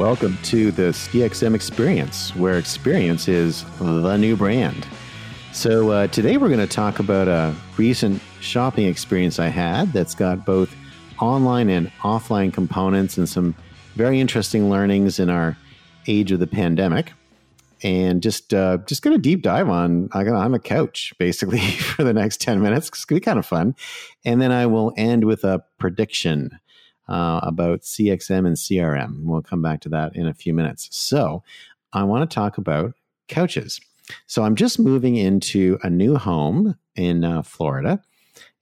Welcome to the CXM Experience, where experience is the new brand. So, uh, today we're going to talk about a recent shopping experience I had that's got both online and offline components and some very interesting learnings in our age of the pandemic. And just uh, just going to deep dive on I'm a couch basically for the next 10 minutes. It's going to be kind of fun. And then I will end with a prediction uh, about CXM and CRM. We'll come back to that in a few minutes. So, I want to talk about couches. So, I'm just moving into a new home in uh, Florida,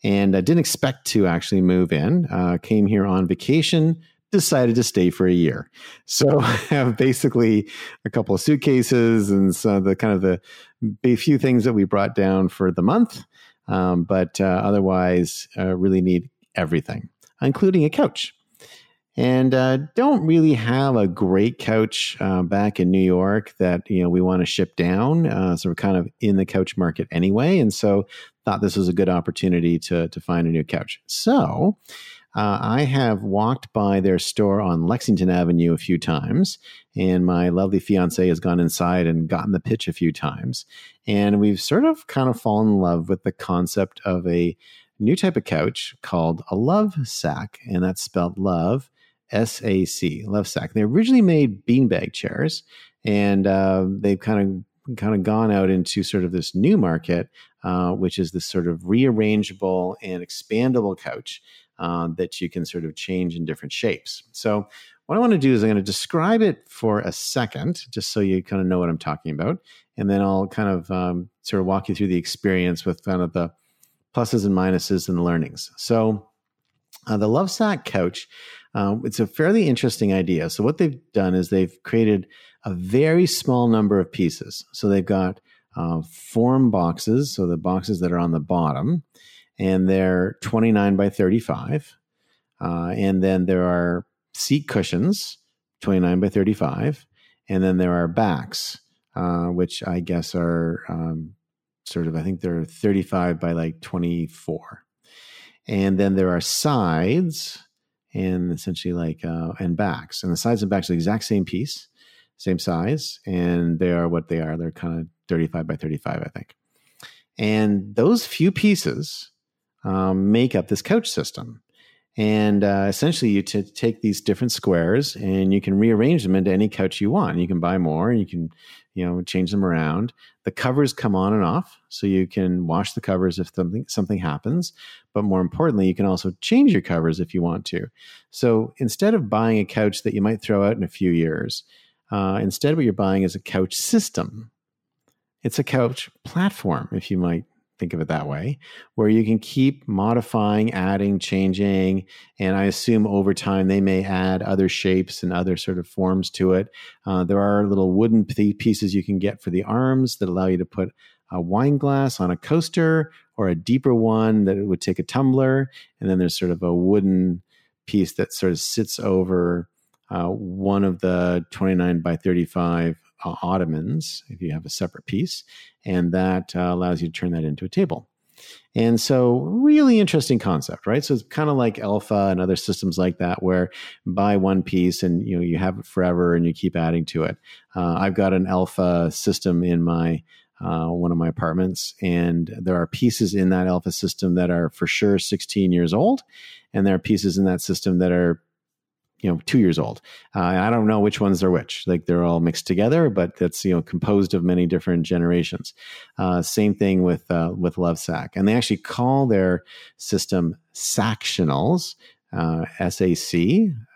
and I didn't expect to actually move in. Uh, came here on vacation, decided to stay for a year. So, I have basically a couple of suitcases and some of the kind of the a few things that we brought down for the month, um, but uh, otherwise, uh, really need everything, including a couch and uh, don't really have a great couch uh, back in New York that you know we want to ship down. Uh, so we're kind of in the couch market anyway, and so thought this was a good opportunity to to find a new couch. So. Uh, I have walked by their store on Lexington Avenue a few times, and my lovely fiance has gone inside and gotten the pitch a few times. And we've sort of kind of fallen in love with the concept of a new type of couch called a love sack, and that's spelled love SAC, Lovesac. They originally made beanbag chairs, and uh, they've kind of kind of gone out into sort of this new market, uh, which is this sort of rearrangeable and expandable couch uh, that you can sort of change in different shapes. So, what I want to do is I'm going to describe it for a second, just so you kind of know what I'm talking about, and then I'll kind of um, sort of walk you through the experience with kind of the pluses and minuses and learnings. So, uh, the Lovesac couch um, it's a fairly interesting idea. So, what they've done is they've created a very small number of pieces. So, they've got uh, form boxes, so the boxes that are on the bottom, and they're 29 by 35. Uh, and then there are seat cushions, 29 by 35. And then there are backs, uh, which I guess are um, sort of, I think they're 35 by like 24. And then there are sides, and essentially like uh, and backs. And the sides and backs are the exact same piece same size and they are what they are. They're kind of 35 by 35 i think. And those few pieces um, make up this couch system. And uh, essentially you t- take these different squares and you can rearrange them into any couch you want. You can buy more and you can you know change them around. The covers come on and off so you can wash the covers if something something happens. But more importantly you can also change your covers if you want to. So instead of buying a couch that you might throw out in a few years uh, instead what you're buying is a couch system. It's a couch platform if you might think of it that way, where you can keep modifying, adding, changing. And I assume over time they may add other shapes and other sort of forms to it. Uh, there are little wooden pieces you can get for the arms that allow you to put a wine glass on a coaster or a deeper one that would take a tumbler. And then there's sort of a wooden piece that sort of sits over uh, one of the 29 by 35 uh, ottomans if you have a separate piece, and that uh, allows you to turn that into a table. And so, really interesting concept, right? So it's kind of like Elfa and other systems like that, where buy one piece and you know you have it forever and you keep adding to it. Uh, I've got an Elfa system in my uh, one of my apartments, and there are pieces in that Elfa system that are for sure 16 years old, and there are pieces in that system that are you know two years old. Uh, i don't know which ones are which. Like they're all mixed together but that's you know composed of many different generations. Uh, same thing with uh, with lovesac. And they actually call their system sactionals uh, SAC,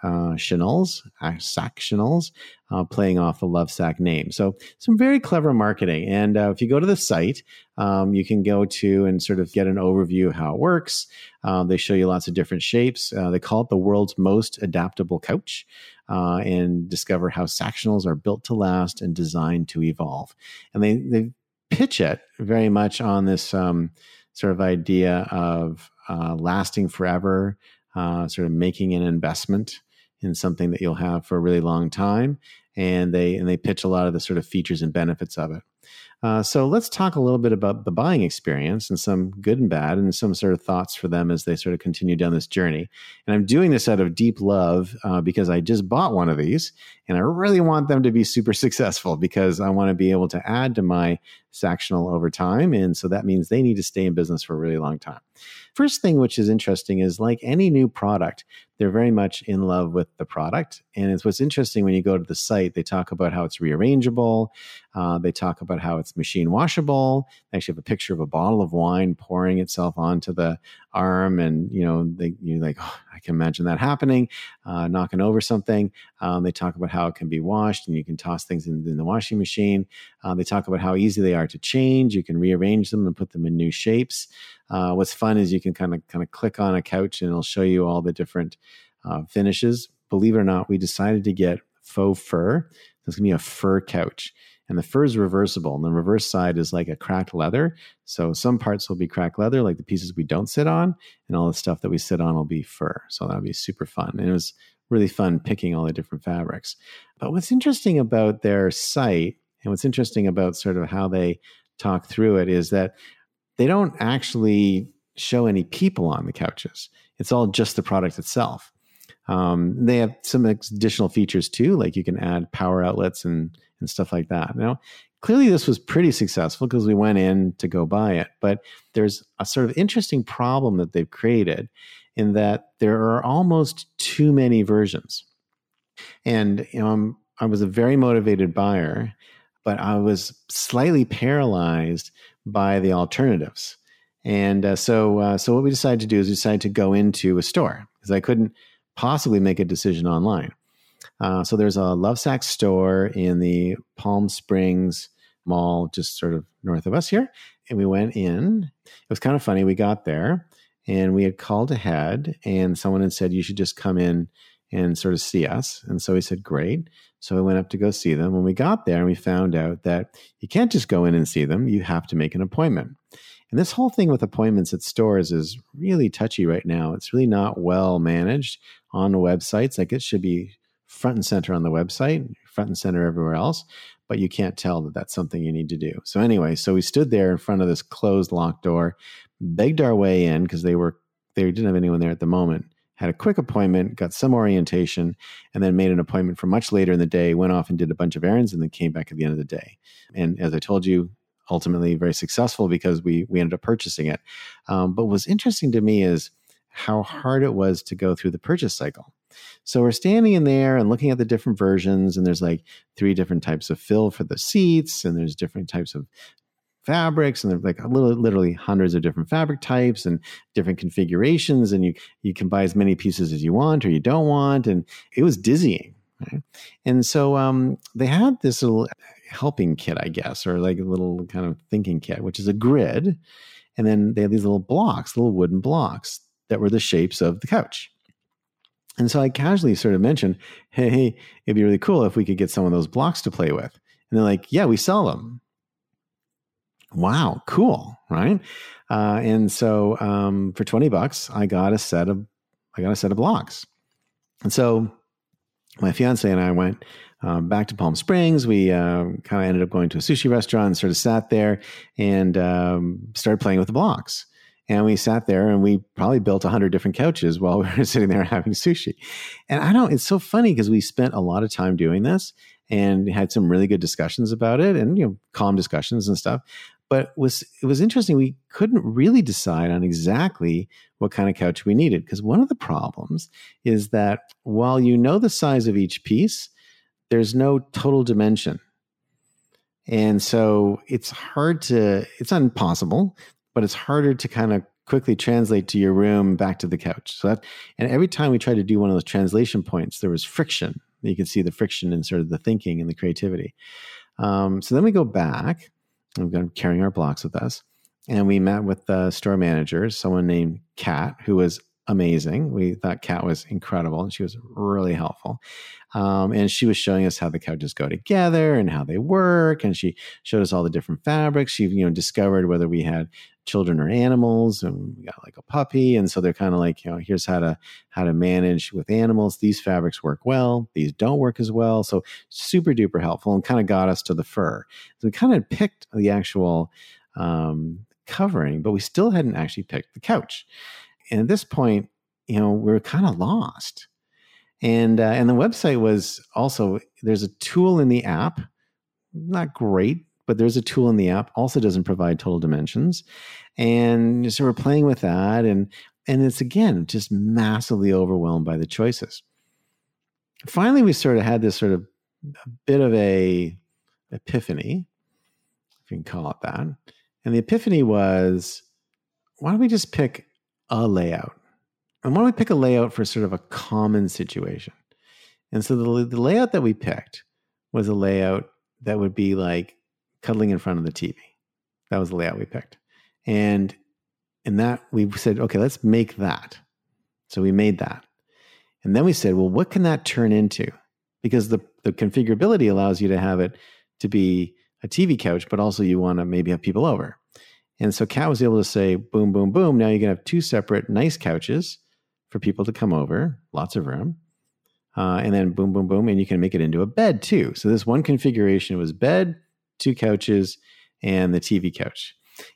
uh, Chanel's, uh, Sactionals, uh, playing off the Lovesac name. So some very clever marketing. And uh, if you go to the site, um, you can go to and sort of get an overview how it works. Uh, they show you lots of different shapes. Uh, they call it the world's most adaptable couch. Uh, and discover how Sactionals are built to last and designed to evolve. And they, they pitch it very much on this um, sort of idea of uh, lasting forever, uh, sort of making an investment in something that you'll have for a really long time. And they and they pitch a lot of the sort of features and benefits of it. Uh, so let's talk a little bit about the buying experience and some good and bad, and some sort of thoughts for them as they sort of continue down this journey. And I'm doing this out of deep love uh, because I just bought one of these, and I really want them to be super successful because I want to be able to add to my sectional over time, and so that means they need to stay in business for a really long time. First thing, which is interesting, is like any new product, they're very much in love with the product. And it's what's interesting when you go to the site, they talk about how it's rearrangeable. Uh, they talk about how it's machine washable. They actually have a picture of a bottle of wine pouring itself onto the arm. And, you know, they, you're like, oh, I can imagine that happening, uh, knocking over something. Um, they talk about how it can be washed and you can toss things in, in the washing machine. Uh, they talk about how easy they are to change. You can rearrange them and put them in new shapes. Uh, what's fun is you can kind of kind of click on a couch and it'll show you all the different uh, finishes. Believe it or not, we decided to get faux fur. It's going to be a fur couch. And the fur is reversible, and the reverse side is like a cracked leather. So some parts will be cracked leather, like the pieces we don't sit on, and all the stuff that we sit on will be fur. So that'll be super fun. And it was really fun picking all the different fabrics. But what's interesting about their site, and what's interesting about sort of how they talk through it, is that they don't actually show any people on the couches. It's all just the product itself. Um, they have some additional features too, like you can add power outlets and and stuff like that. Now, clearly, this was pretty successful because we went in to go buy it. But there's a sort of interesting problem that they've created in that there are almost too many versions. And you know, I was a very motivated buyer, but I was slightly paralyzed by the alternatives. And uh, so, uh, so what we decided to do is we decided to go into a store because I couldn't possibly make a decision online. Uh, so there's a Lovesac store in the Palm Springs Mall, just sort of north of us here, and we went in. It was kind of funny. We got there, and we had called ahead, and someone had said you should just come in and sort of see us. And so we said, great. So we went up to go see them. When we got there, we found out that you can't just go in and see them, you have to make an appointment. And this whole thing with appointments at stores is really touchy right now. It's really not well managed on websites. Like it should be front and center on the website, front and center everywhere else, but you can't tell that that's something you need to do. So anyway, so we stood there in front of this closed locked door, begged our way in because they were they didn't have anyone there at the moment had a quick appointment, got some orientation, and then made an appointment for much later in the day, went off and did a bunch of errands, and then came back at the end of the day. And as I told you, ultimately very successful because we we ended up purchasing it. Um, but what's interesting to me is how hard it was to go through the purchase cycle. So we're standing in there and looking at the different versions, and there's like three different types of fill for the seats, and there's different types of fabrics and there's like literally hundreds of different fabric types and different configurations and you you can buy as many pieces as you want or you don't want and it was dizzying right? and so um, they had this little helping kit i guess or like a little kind of thinking kit which is a grid and then they had these little blocks little wooden blocks that were the shapes of the couch and so i casually sort of mentioned hey, hey it'd be really cool if we could get some of those blocks to play with and they're like yeah we sell them wow, cool, right? Uh, and so um, for 20 bucks, I got a set of I got a set of blocks. And so my fiance and I went um, back to Palm Springs. We uh, kind of ended up going to a sushi restaurant and sort of sat there and um, started playing with the blocks. And we sat there and we probably built 100 different couches while we were sitting there having sushi. And I don't, it's so funny because we spent a lot of time doing this and had some really good discussions about it and, you know, calm discussions and stuff but was it was interesting we couldn't really decide on exactly what kind of couch we needed because one of the problems is that while you know the size of each piece there's no total dimension. And so it's hard to it's not impossible but it's harder to kind of quickly translate to your room back to the couch. So that and every time we tried to do one of those translation points there was friction. You could see the friction in sort of the thinking and the creativity. Um, so then we go back We've been carrying our blocks with us. And we met with the store manager, someone named Kat, who was amazing. We thought Kat was incredible and she was really helpful. Um, and she was showing us how the couches go together and how they work. And she showed us all the different fabrics. She, you know, discovered whether we had children or animals and we got like a puppy and so they're kind of like you know here's how to how to manage with animals these fabrics work well these don't work as well so super duper helpful and kind of got us to the fur so we kind of picked the actual um, covering but we still hadn't actually picked the couch and at this point you know we are kind of lost. And uh, and the website was also there's a tool in the app not great but there's a tool in the app also doesn't provide total dimensions. And so we're playing with that and and it's again just massively overwhelmed by the choices. Finally we sort of had this sort of a bit of a epiphany if you can call it that. And the epiphany was why don't we just pick a layout and why don't we pick a layout for sort of a common situation and so the, the layout that we picked was a layout that would be like cuddling in front of the TV. That was the layout we picked. And in that we said, okay, let's make that. So we made that. And then we said, well, what can that turn into? Because the, the configurability allows you to have it to be a TV couch, but also you want to maybe have people over. And so Kat was able to say, boom, boom, boom. Now you can have two separate nice couches for people to come over, lots of room. Uh, and then boom, boom, boom. And you can make it into a bed too. So this one configuration was bed, two couches, and the TV couch,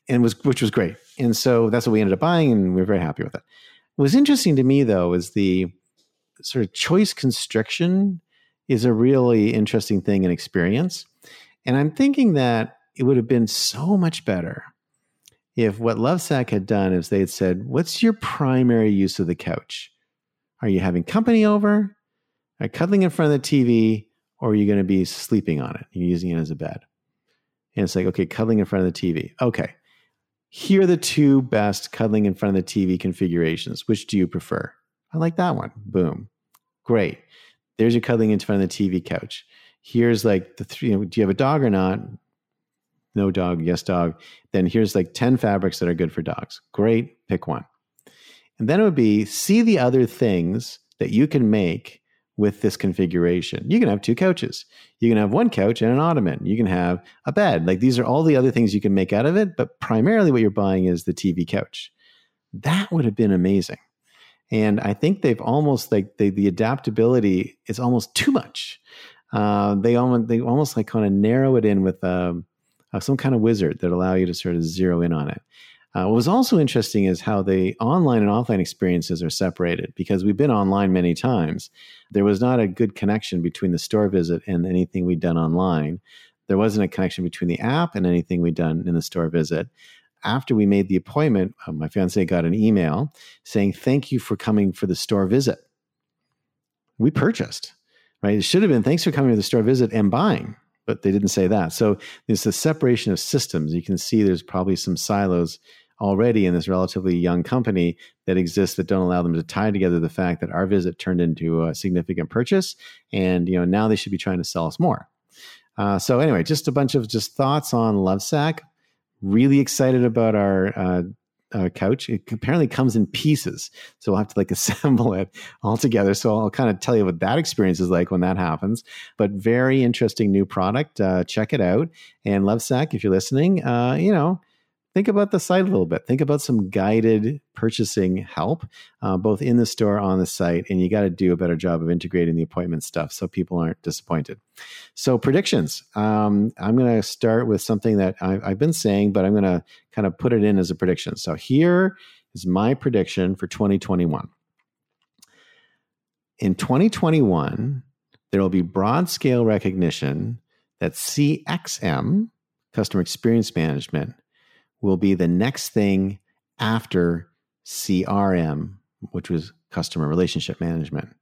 and was which was great. And so that's what we ended up buying, and we are very happy with it. What was interesting to me though is the sort of choice constriction is a really interesting thing and experience. And I'm thinking that it would have been so much better if what Lovesac had done is they had said, What's your primary use of the couch? Are you having company over? Are you cuddling in front of the TV? Or are you going to be sleeping on it? You're using it as a bed. And it's like, okay, cuddling in front of the TV. Okay. Here are the two best cuddling in front of the TV configurations. Which do you prefer? I like that one. Boom. Great. There's your cuddling in front of the TV couch. Here's like the three, you know, do you have a dog or not? No dog, yes dog. Then here's like 10 fabrics that are good for dogs. Great. Pick one. And then it would be see the other things that you can make with this configuration. You can have two couches. You can have one couch and an ottoman. You can have a bed. Like these are all the other things you can make out of it, but primarily what you're buying is the TV couch. That would have been amazing. And I think they've almost like they, the adaptability is almost too much. Uh, they almost they almost like kind of narrow it in with um, some kind of wizard that allow you to sort of zero in on it. Uh, what was also interesting is how the online and offline experiences are separated because we've been online many times. There was not a good connection between the store visit and anything we'd done online. There wasn't a connection between the app and anything we'd done in the store visit. After we made the appointment, uh, my fiance got an email saying, Thank you for coming for the store visit. We purchased, right? It should have been, Thanks for coming to the store visit and buying but they didn't say that. So there's a separation of systems. You can see there's probably some silos already in this relatively young company that exists that don't allow them to tie together the fact that our visit turned into a significant purchase and you know now they should be trying to sell us more uh, so anyway just a bunch of just thoughts on lovesac really excited about our uh, uh, couch it apparently comes in pieces. So we'll have to like assemble it all together. So i'll kind of tell you what that experience is like when that happens. But very interesting new product uh, check it out. And lovesac if you're listening uh, you know think about the site a little bit. Think about some guided purchasing help, uh, both in the store, on the site, and you got to do a better job of integrating the appointment stuff so people aren't disappointed. So predictions. Um, I'm going to start with something that I, I've been saying, but I'm going to kind of put it in as a prediction. So here is my prediction for 2021. In 2021, there will be broad scale recognition that CXM, customer experience management, will be the next thing after CRM, which was customer relationship management.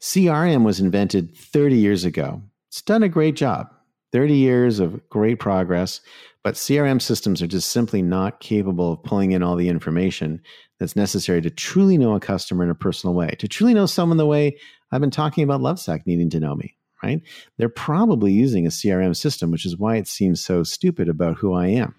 CRM was invented 30 years ago. It's done a great job. 30 years of great progress, but CRM systems are just simply not capable of pulling in all the information that's necessary to truly know a customer in a personal way, to truly know someone the way I've been talking about Lovesac needing to know me, right? They're probably using a CRM system, which is why it seems so stupid about who I am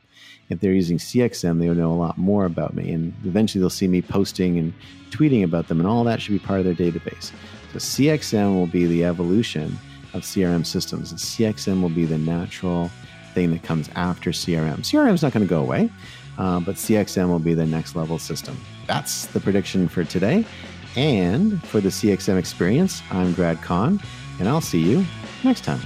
if they're using CXM, they will know a lot more about me. And eventually they'll see me posting and tweeting about them, and all that should be part of their database. So CXM will be the evolution of CRM systems. And CXM will be the natural thing that comes after CRM. CRM is not going to go away. uh, but CXM will be the next level system. That's the prediction for today. And for the CXM experience, I'm Brad Kahn, and I'll see you next time.